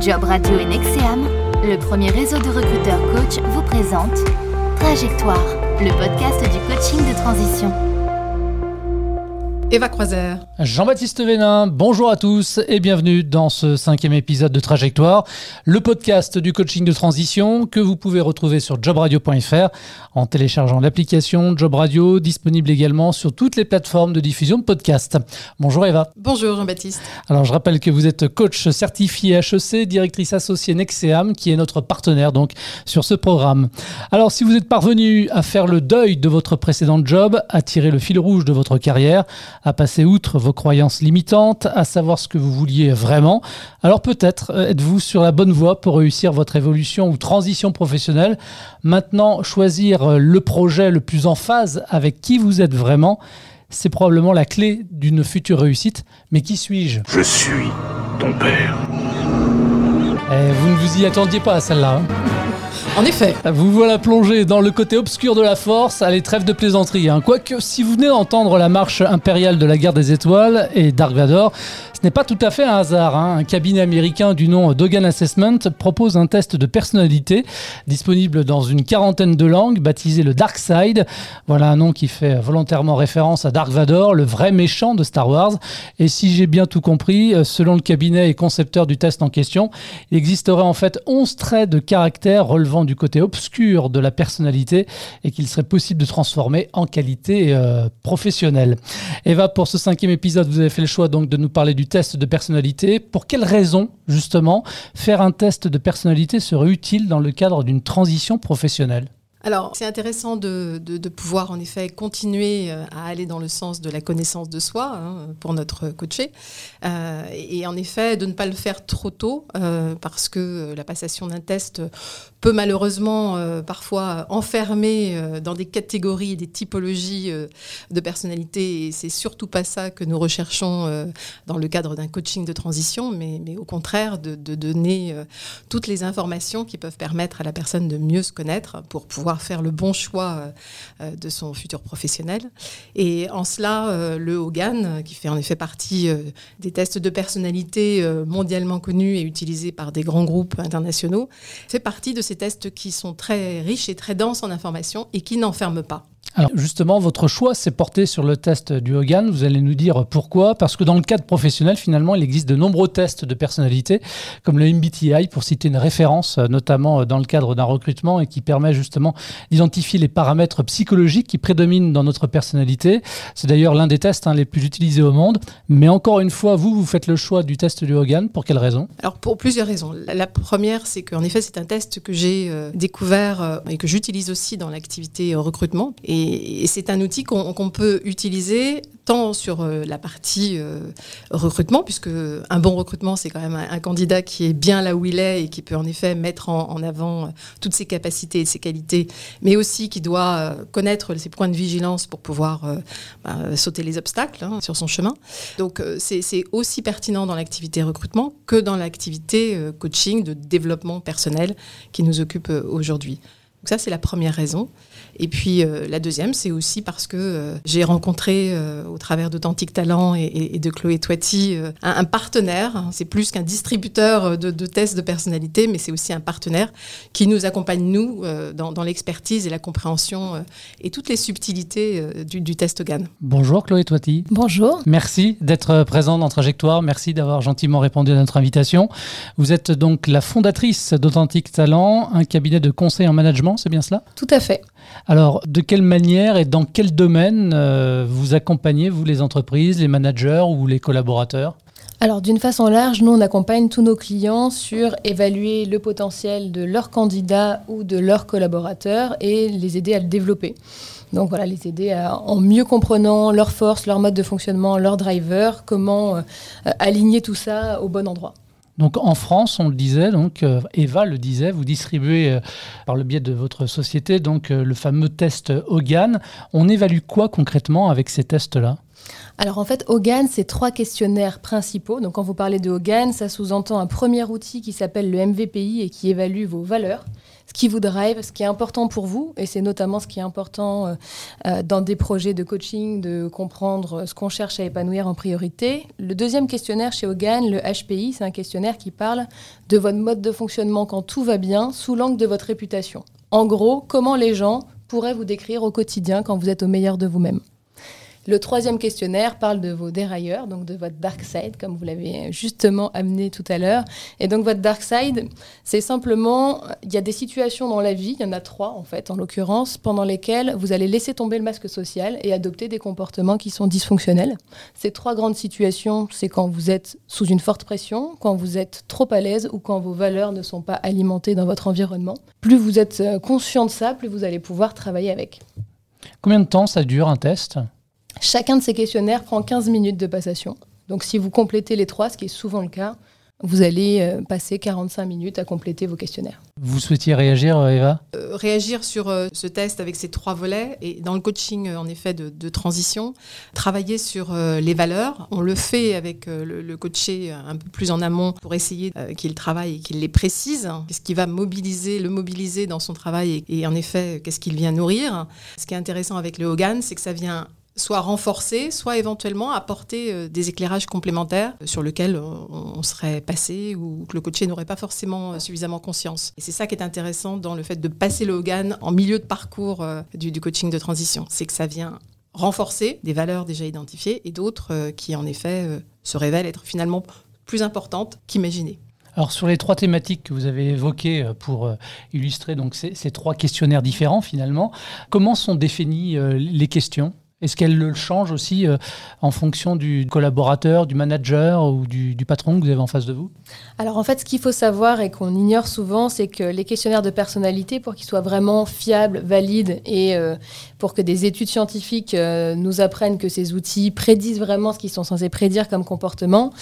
Job Radio et Nexeam, le premier réseau de recruteurs coach, vous présente Trajectoire, le podcast du coaching de transition. Eva Croiser. Jean-Baptiste Vénin, bonjour à tous et bienvenue dans ce cinquième épisode de Trajectoire, le podcast du coaching de transition que vous pouvez retrouver sur jobradio.fr en téléchargeant l'application Job Radio, disponible également sur toutes les plateformes de diffusion de podcasts. Bonjour Eva. Bonjour Jean-Baptiste. Alors je rappelle que vous êtes coach certifié HEC, directrice associée Nexeam, qui est notre partenaire donc sur ce programme. Alors si vous êtes parvenu à faire le deuil de votre précédent job, à tirer le fil rouge de votre carrière, à passer outre vos croyances limitantes, à savoir ce que vous vouliez vraiment, alors peut-être euh, êtes-vous sur la bonne voie pour réussir votre évolution ou transition professionnelle. Maintenant, choisir euh, le projet le plus en phase avec qui vous êtes vraiment, c'est probablement la clé d'une future réussite. Mais qui suis-je? Je suis ton père. Eh, Vous ne vous y attendiez pas à celle-là. hein En effet. Vous voilà plongé dans le côté obscur de la force, allez trêve de plaisanterie. hein. Quoique, si vous venez d'entendre la marche impériale de la guerre des étoiles et Dark Vador, n'est pas tout à fait un hasard. hein. Un cabinet américain du nom Dogan Assessment propose un test de personnalité disponible dans une quarantaine de langues, baptisé le Dark Side. Voilà un nom qui fait volontairement référence à Dark Vador, le vrai méchant de Star Wars. Et si j'ai bien tout compris, euh, selon le cabinet et concepteur du test en question, il existerait en fait 11 traits de caractère relevant du côté obscur de la personnalité et qu'il serait possible de transformer en qualité euh, professionnelle. Eva, pour ce cinquième épisode, vous avez fait le choix donc de nous parler du test de personnalité. Pour quelles raisons, justement, faire un test de personnalité serait utile dans le cadre d'une transition professionnelle? Alors, c'est intéressant de, de- pouvoir en effet continuer euh, à aller dans le sens de la connaissance de soi hein, pour notre coaché. Euh, et en effet, de ne pas le faire trop tôt euh, parce que la passation d'un test peut malheureusement parfois enfermer dans des catégories et des typologies de personnalité. Et c'est surtout pas ça que nous recherchons dans le cadre d'un coaching de transition, mais, mais au contraire de, donner toutes les informations qui peuvent permettre à la personne de mieux se connaître pour pouvoir faire le bon choix euh, euh, de son futur professionnel. Et en cela, euh, le Hogan, qui fait en effet partie des tests de personnalité mondialement connus et utilisés par des grands groupes internationaux, fait partie de ces tests qui sont très riches et très denses en informations et qui n'enferment pas. Alors justement, votre choix s'est porté sur le test du Hogan. Vous allez nous dire pourquoi. Parce que dans le cadre professionnel, finalement, il existe de nombreux tests de personnalité, comme le MBTI, pour citer une référence, euh, notamment euh, dans le cadre d'un recrutement, et qui permet justement d'identifier les paramètres psychologiques qui prédominent dans notre personnalité. C'est d'ailleurs l'un des tests hein, les plus utilisés au monde. Mais encore une fois, vous, vous faites le choix du test du Hogan. Pour quelle raison? Alors pour plusieurs raisons. La, première, c'est qu'en effet, c'est un test que j'ai euh, découvert et que j'utilise aussi dans l'activité recrutement. Et, et c'est un outil qu'on peut utiliser tant sur euh, la partie euh, recrutement, puisque un bon recrutement, c'est quand même un, candidat qui est bien là où il est et qui peut en effet mettre en, avant euh, toutes ses capacités et ses qualités, mais aussi qui doit connaître ses points de vigilance pour pouvoir bah, sauter les obstacles hein, sur son chemin. Donc c'est aussi pertinent dans l'activité recrutement que dans l'activité coaching de développement personnel qui nous occupe aujourd'hui. Donc ça, c'est la première raison. Et puis euh, la deuxième, c'est aussi parce que euh, j'ai rencontré euh, au travers d'Authentique Talent et, et- et de Chloé Toiti euh, un, un partenaire. C'est plus qu'un distributeur de, de tests de personnalité, mais c'est aussi un partenaire qui nous accompagne, nous, euh, dans, dans l'expertise et la compréhension euh, et toutes les subtilités euh, du, du test GAN. Bonjour Chloé Toiti. Bonjour. Merci d'être présent dans Trajectoire. Merci d'avoir gentiment répondu à notre invitation. Vous êtes donc la fondatrice d'Authentique Talent, un cabinet de conseil en management, c'est bien cela? Tout à fait. Alors, de quelle manière et dans quel domaine euh, vous accompagnez, vous, les entreprises, les managers ou les collaborateurs? Alors d'une façon large, nous on accompagne tous nos clients sur évaluer le potentiel de leurs candidats ou de leurs collaborateurs et les aider à le développer. Donc voilà, les aider à- en mieux comprenant leurs forces, leur mode de fonctionnement, leurs drivers, comment euh, aligner tout ça au bon endroit. Donc en France, on le disait, donc euh, Eva le disait, vous distribuez euh, par le biais de votre société donc euh, le fameux test Hogan. On évalue quoi concrètement avec ces tests-là? Alors en fait, Hogan, c'est trois questionnaires principaux. Donc quand vous parlez de Hogan, ça sous-entend un premier outil qui s'appelle le MVPI et qui évalue vos valeurs. Ce qui vous drive, ce qui est important pour vous, et c'est notamment ce qui est important euh, euh, dans des projets de coaching, de comprendre ce qu'on cherche à épanouir en priorité. Le deuxième questionnaire chez Hogan, le HPI, c'est un questionnaire qui parle de votre mode de fonctionnement quand tout va bien, sous l'angle de votre réputation. En gros, comment les gens pourraient vous décrire au quotidien quand vous êtes au meilleur de vous-même. Le troisième questionnaire parle de vos dérailleurs, donc de votre dark side, comme vous l'avez justement amené tout à l'heure. Et donc votre dark side, c'est simplement, il y a des situations dans la vie, il y en a trois en fait, en l'occurrence, pendant lesquelles vous allez laisser tomber le masque social et adopter des comportements qui sont dysfonctionnels. Ces trois grandes situations, c'est quand vous êtes sous une forte pression, quand vous êtes trop à l'aise ou quand vos valeurs ne sont pas alimentées dans votre environnement. Plus vous êtes euh, conscient de ça, plus vous allez pouvoir travailler avec. Combien de temps ça dure un test? Chacun de ces questionnaires prend 15 minutes de passation. Donc si vous complétez les trois, ce qui est souvent le cas, vous allez euh, passer 45 minutes à compléter vos questionnaires. Vous souhaitiez réagir, euh, Eva? Euh, Réagir sur ce test avec ces trois volets et dans le coaching, en effet, de, transition, travailler sur les valeurs. On le fait avec le, coaché un peu plus en amont pour essayer qu'il travaille et qu'il les précise. Qu'est-ce qui va mobiliser, le mobiliser dans son travail et, et en effet, qu'est-ce qu'il vient nourrir? Ce qui est intéressant avec le Hogan, c'est que ça vient soit renforcer, soit éventuellement apporter euh, des éclairages complémentaires sur lesquels on, serait passé ou que le coaché n'aurait pas forcément euh, suffisamment conscience. Et c'est ça qui est intéressant dans le fait de passer le Hogan en milieu de parcours euh, du, coaching de transition. C'est que ça vient renforcer des valeurs déjà identifiées et d'autres qui en effet se révèlent être finalement plus importantes qu'imaginées. Alors sur les trois thématiques que vous avez évoquées pour illustrer donc ces, ces trois questionnaires différents finalement, comment sont définies les questions? Est-ce qu'elle le change aussi euh, en fonction du collaborateur, du manager ou du, patron que vous avez en face de vous? Alors en fait, ce qu'il faut savoir et qu'on ignore souvent, c'est que les questionnaires de personnalité, pour qu'ils soient vraiment fiables, valides et euh, pour que des études scientifiques euh, nous apprennent que ces outils prédisent vraiment ce qu'ils sont censés prédire comme comportement,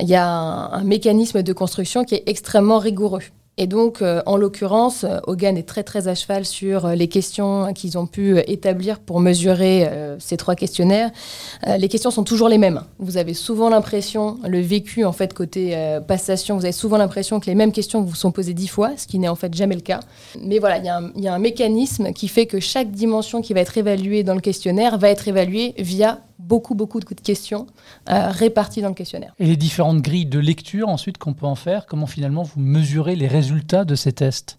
il y a un mécanisme de construction qui est extrêmement rigoureux. Et donc, euh, en l'occurrence, euh, Hogan est très très à cheval sur euh, les questions qu'ils ont pu établir pour mesurer ces trois questionnaires. les questions sont toujours les mêmes. Vous avez souvent l'impression, le vécu en fait côté passation, vous avez souvent l'impression que les mêmes questions vous sont posées dix fois, ce qui n'est en fait jamais le cas. Mais voilà, il y, y, a un mécanisme qui fait que chaque dimension qui va être évaluée dans le questionnaire va être évaluée via beaucoup, beaucoup de questions euh, réparties dans le questionnaire. Et les différentes grilles de lecture ensuite qu'on peut en faire, comment finalement vous mesurez les résultats de ces tests?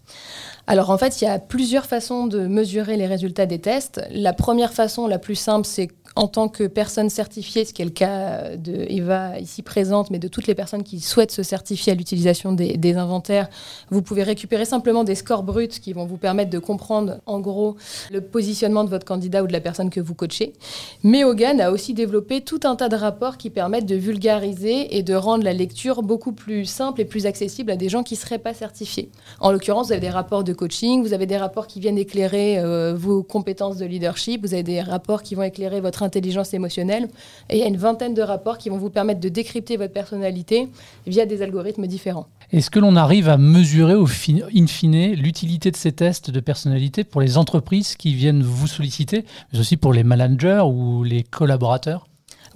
Alors en fait, il y a plusieurs façons de mesurer les résultats des tests. La première façon, la plus simple, c'est en tant que personne certifiée, ce qui est le cas de Eva ici présente, mais de toutes les personnes qui souhaitent se certifier à l'utilisation des, inventaires, vous pouvez récupérer simplement des scores bruts qui vont vous permettre de comprendre en gros le positionnement de votre candidat ou de la personne que vous coachez. Mais Hogan a aussi développé tout un tas de rapports qui permettent de vulgariser et de rendre la lecture beaucoup plus simple et plus accessible à des gens qui ne seraient pas certifiés. En l'occurrence, vous avez des rapports de coaching, vous avez des rapports qui viennent éclairer euh, vos compétences de leadership, vous avez des rapports qui vont éclairer votre intelligence émotionnelle. Et il y a une vingtaine de rapports qui vont vous permettre de décrypter votre personnalité via des algorithmes différents. Est-ce que l'on arrive à mesurer in fine l'utilité de ces tests de personnalité pour les entreprises qui viennent vous solliciter, mais aussi pour les managers ou les collaborateurs?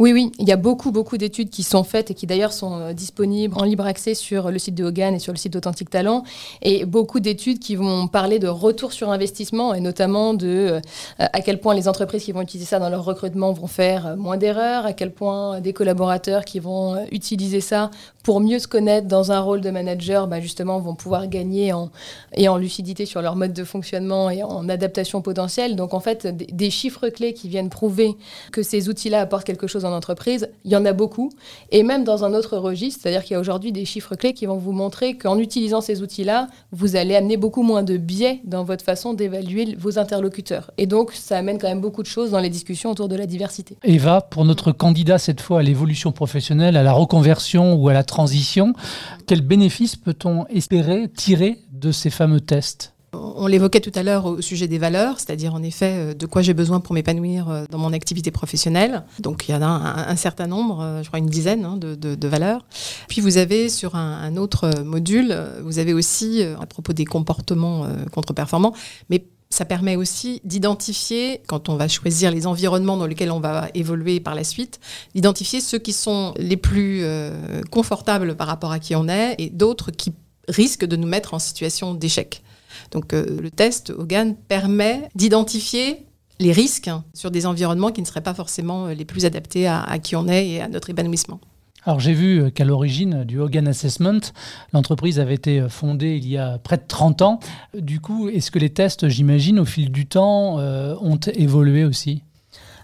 Oui, oui, il y a beaucoup, beaucoup d'études qui sont faites et qui d'ailleurs sont euh, disponibles en libre accès sur le site de Hogan et sur le site d'Authentique Talent. Et beaucoup d'études qui vont parler de retour sur investissement et notamment de euh, à quel point les entreprises qui vont utiliser ça dans leur recrutement vont faire euh, moins d'erreurs, à quel point des collaborateurs qui vont utiliser ça pour mieux se connaître dans un rôle de manager, bah justement, vont pouvoir gagner en, et en lucidité sur leur mode de fonctionnement et en adaptation potentielle. Donc en fait, des chiffres clés qui viennent prouver que ces outils-là apportent quelque chose en entreprise, il y en a beaucoup. Et même dans un autre registre, c'est-à-dire qu'il y a aujourd'hui des chiffres clés qui vont vous montrer qu'en utilisant ces outils-là, vous allez amener beaucoup moins de biais dans votre façon d'évaluer vos interlocuteurs. Et donc, ça amène quand même beaucoup de choses dans les discussions autour de la diversité. Eva, pour notre candidat cette fois à l'évolution professionnelle, à la reconversion ou à la transition, quels bénéfices peut-on espérer tirer de ces fameux tests? On l'évoquait tout à l'heure au sujet des valeurs, c'est-à-dire en effet euh, de quoi j'ai besoin pour m'épanouir euh, dans mon activité professionnelle. Donc il y en a un, certain nombre, euh, je crois une dizaine hein, de, valeurs. Puis vous avez sur un, autre module, vous avez aussi à propos des comportements contre-performants, mais ça permet aussi d'identifier, quand on va choisir les environnements dans lesquels on va évoluer par la suite, d'identifier ceux qui sont les plus confortables par rapport à qui on est et d'autres qui risquent de nous mettre en situation d'échec. Donc le test Hogan permet d'identifier les risques sur des environnements qui ne seraient pas forcément les plus adaptés à, qui on est et à notre épanouissement. Alors j'ai vu qu'à l'origine du Hogan Assessment, l'entreprise avait été fondée il y a près de 30 ans. Du coup, est-ce que les tests, j'imagine, au fil du temps, euh, ont évolué aussi?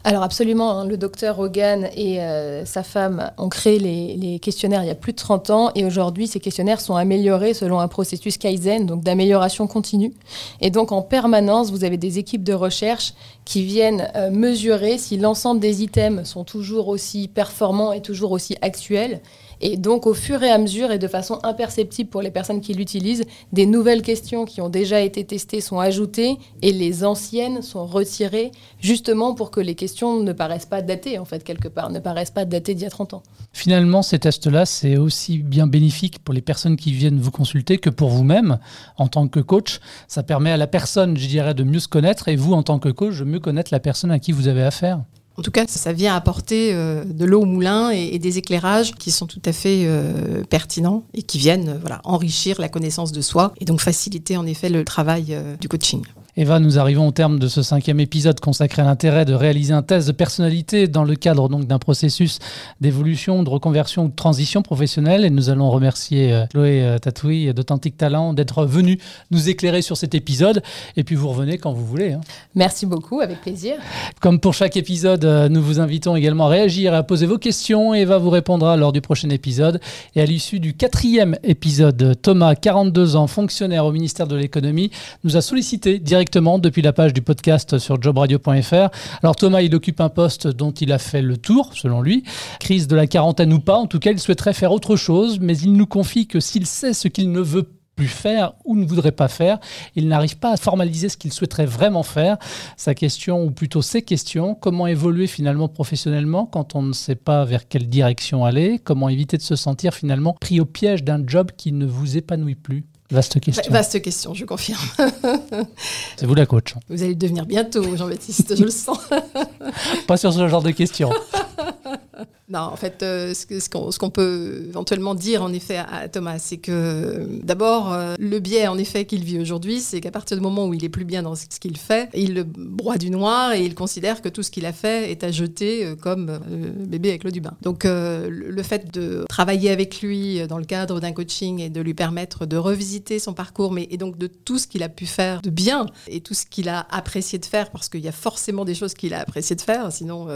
Alors absolument, hein, le docteur Hogan et euh, sa femme ont créé les, questionnaires il y a plus de 30 ans et aujourd'hui ces questionnaires sont améliorés selon un processus Kaizen, donc d'amélioration continue. Et donc en permanence, vous avez des équipes de recherche qui viennent euh, mesurer si l'ensemble des items sont toujours aussi performants et toujours aussi actuels et donc, au fur et à mesure et de façon imperceptible pour les personnes qui l'utilisent, des nouvelles questions qui ont déjà été testées sont ajoutées et les anciennes sont retirées, justement pour que les questions ne paraissent pas datées, en fait, quelque part, ne paraissent pas datées d'il y a 30 ans. Finalement, ces tests-là, c'est aussi bien bénéfique pour les personnes qui viennent vous consulter que pour vous-même en tant que coach. Ça permet à la personne, je dirais, de mieux se connaître et vous, en tant que coach, de mieux connaître la personne à qui vous avez affaire. En tout cas, ça vient apporter euh, de l'eau au moulin et, des éclairages qui sont tout à fait euh, pertinents et qui viennent euh, enrichir la connaissance de soi et donc faciliter en effet le travail du coaching. Eva, nous arrivons au terme de ce cinquième épisode consacré à l'intérêt de réaliser un test de personnalité dans le cadre donc d'un processus d'évolution, de reconversion ou de transition professionnelle. Et nous allons remercier euh, Chloé euh, Tatouille d'Authentic Talent d'être venue nous éclairer sur cet épisode. Et puis vous revenez quand vous voulez. Hein. Merci beaucoup, avec plaisir. Comme pour chaque épisode, euh, nous vous invitons également à réagir et à poser vos questions. Eva vous répondra lors du prochain épisode. Et à l'issue du quatrième épisode, Thomas, 42 ans, fonctionnaire au ministère de l'économie, nous a sollicité directement depuis la page du podcast sur jobradio.fr. Alors Thomas, il occupe un poste dont il a fait le tour, selon lui. Crise de la quarantaine ou pas, en tout cas, il souhaiterait faire autre chose, mais il nous confie que s'il sait ce qu'il ne veut plus faire ou ne voudrait pas faire. Il n'arrive pas à formaliser ce qu'il souhaiterait vraiment faire. Sa question, ou plutôt ses questions, comment évoluer finalement professionnellement quand on ne sait pas vers quelle direction aller Comment éviter de se sentir finalement pris au piège d'un job qui ne vous épanouit plus? Vaste question. Vaste question, je confirme. C'est vous la coach. Vous allez devenir bientôt, Jean-Baptiste, je le sens. Pas sur ce genre de questions. Non, en fait, euh, ce qu'on peut éventuellement dire, en effet, à, Thomas, c'est que d'abord, euh, le biais, en effet, qu'il vit aujourd'hui, c'est qu'à partir du moment où il est plus bien dans ce qu'il fait, il broie du noir et il considère que tout ce qu'il a fait est à jeter euh, comme bébé avec l'eau du bain. Donc, le fait de travailler avec lui dans le cadre d'un coaching et de lui permettre de revisiter son parcours, mais et donc de tout ce qu'il a pu faire de bien et tout ce qu'il a apprécié de faire, parce qu'il y a forcément des choses qu'il a apprécié de faire, sinon,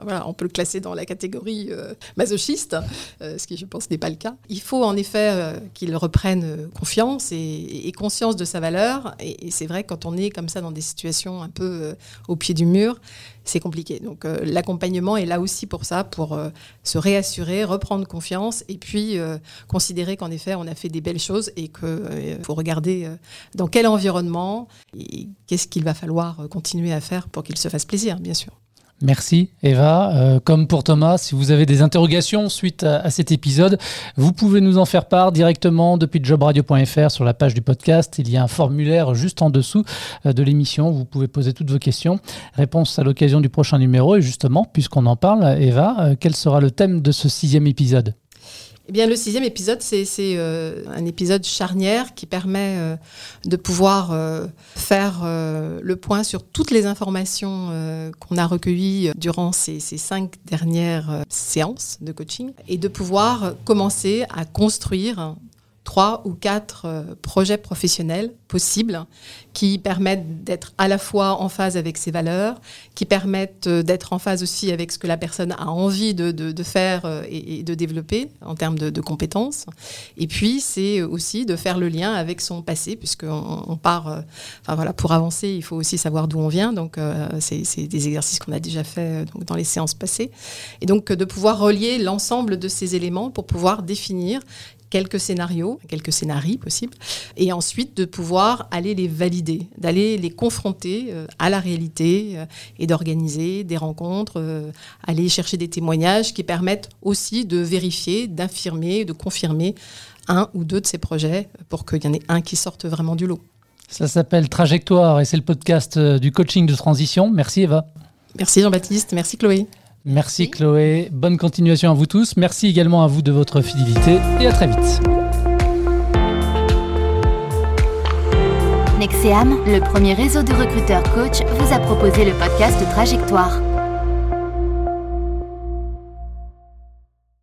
voilà, on peut le classer dans la catégorie euh, masochiste, euh, ce qui je pense n'est pas le cas. Il faut en effet euh, qu'il reprenne confiance et, conscience de sa valeur. Et, c'est vrai quand on est comme ça dans des situations un peu au pied du mur, c'est compliqué. Donc l'accompagnement est là aussi pour ça, pour se réassurer, reprendre confiance et puis considérer qu'en effet on a fait des belles choses et qu'il faut regarder dans quel environnement et qu'est-ce qu'il va falloir continuer à faire pour qu'il se fasse plaisir, bien sûr. Merci Eva. Euh, comme pour Thomas, si vous avez des interrogations suite à, cet épisode, vous pouvez nous en faire part directement depuis jobradio.fr sur la page du podcast. Il y a un formulaire juste en dessous euh, de l'émission. Vous pouvez poser toutes vos questions. Réponse à l'occasion du prochain numéro. Et justement, puisqu'on en parle, Eva, euh, quel sera le thème de ce sixième épisode? Eh bien, le sixième épisode, c'est euh, un épisode charnière qui permet euh, de pouvoir euh, faire le point sur toutes les informations qu'on a recueillies durant ces, ces, cinq dernières séances de coaching et de pouvoir commencer à construire trois ou quatre euh, projets professionnels possibles qui permettent d'être à la fois en phase avec ses valeurs, qui permettent euh, d'être en phase aussi avec ce que la personne a envie de, de, faire euh, et, de développer en termes de, compétences. Et puis, c'est aussi de faire le lien avec son passé, puisqu'on on part, enfin voilà, pour avancer, il faut aussi savoir d'où on vient. Donc, c'est des exercices qu'on a déjà fait dans les séances passées. Et donc, de pouvoir relier l'ensemble de ces éléments pour pouvoir définir quelques scénarios, quelques scénarios possibles, et ensuite de pouvoir aller les valider, d'aller les confronter euh, à la réalité euh, et d'organiser des rencontres, euh, aller chercher des témoignages qui permettent aussi de vérifier, d'infirmer, de confirmer un ou deux de ces projets pour qu'il y en ait un qui sorte vraiment du lot. Ça s'appelle Trajectoire et c'est le podcast du coaching de transition. Merci Eva. Merci Jean-Baptiste, merci Chloé. Merci Chloé, bonne continuation à vous tous. Merci également à vous de votre fidélité et à très vite. Nexeam, le premier réseau de recruteurs coach, vous a proposé le podcast Trajectoire.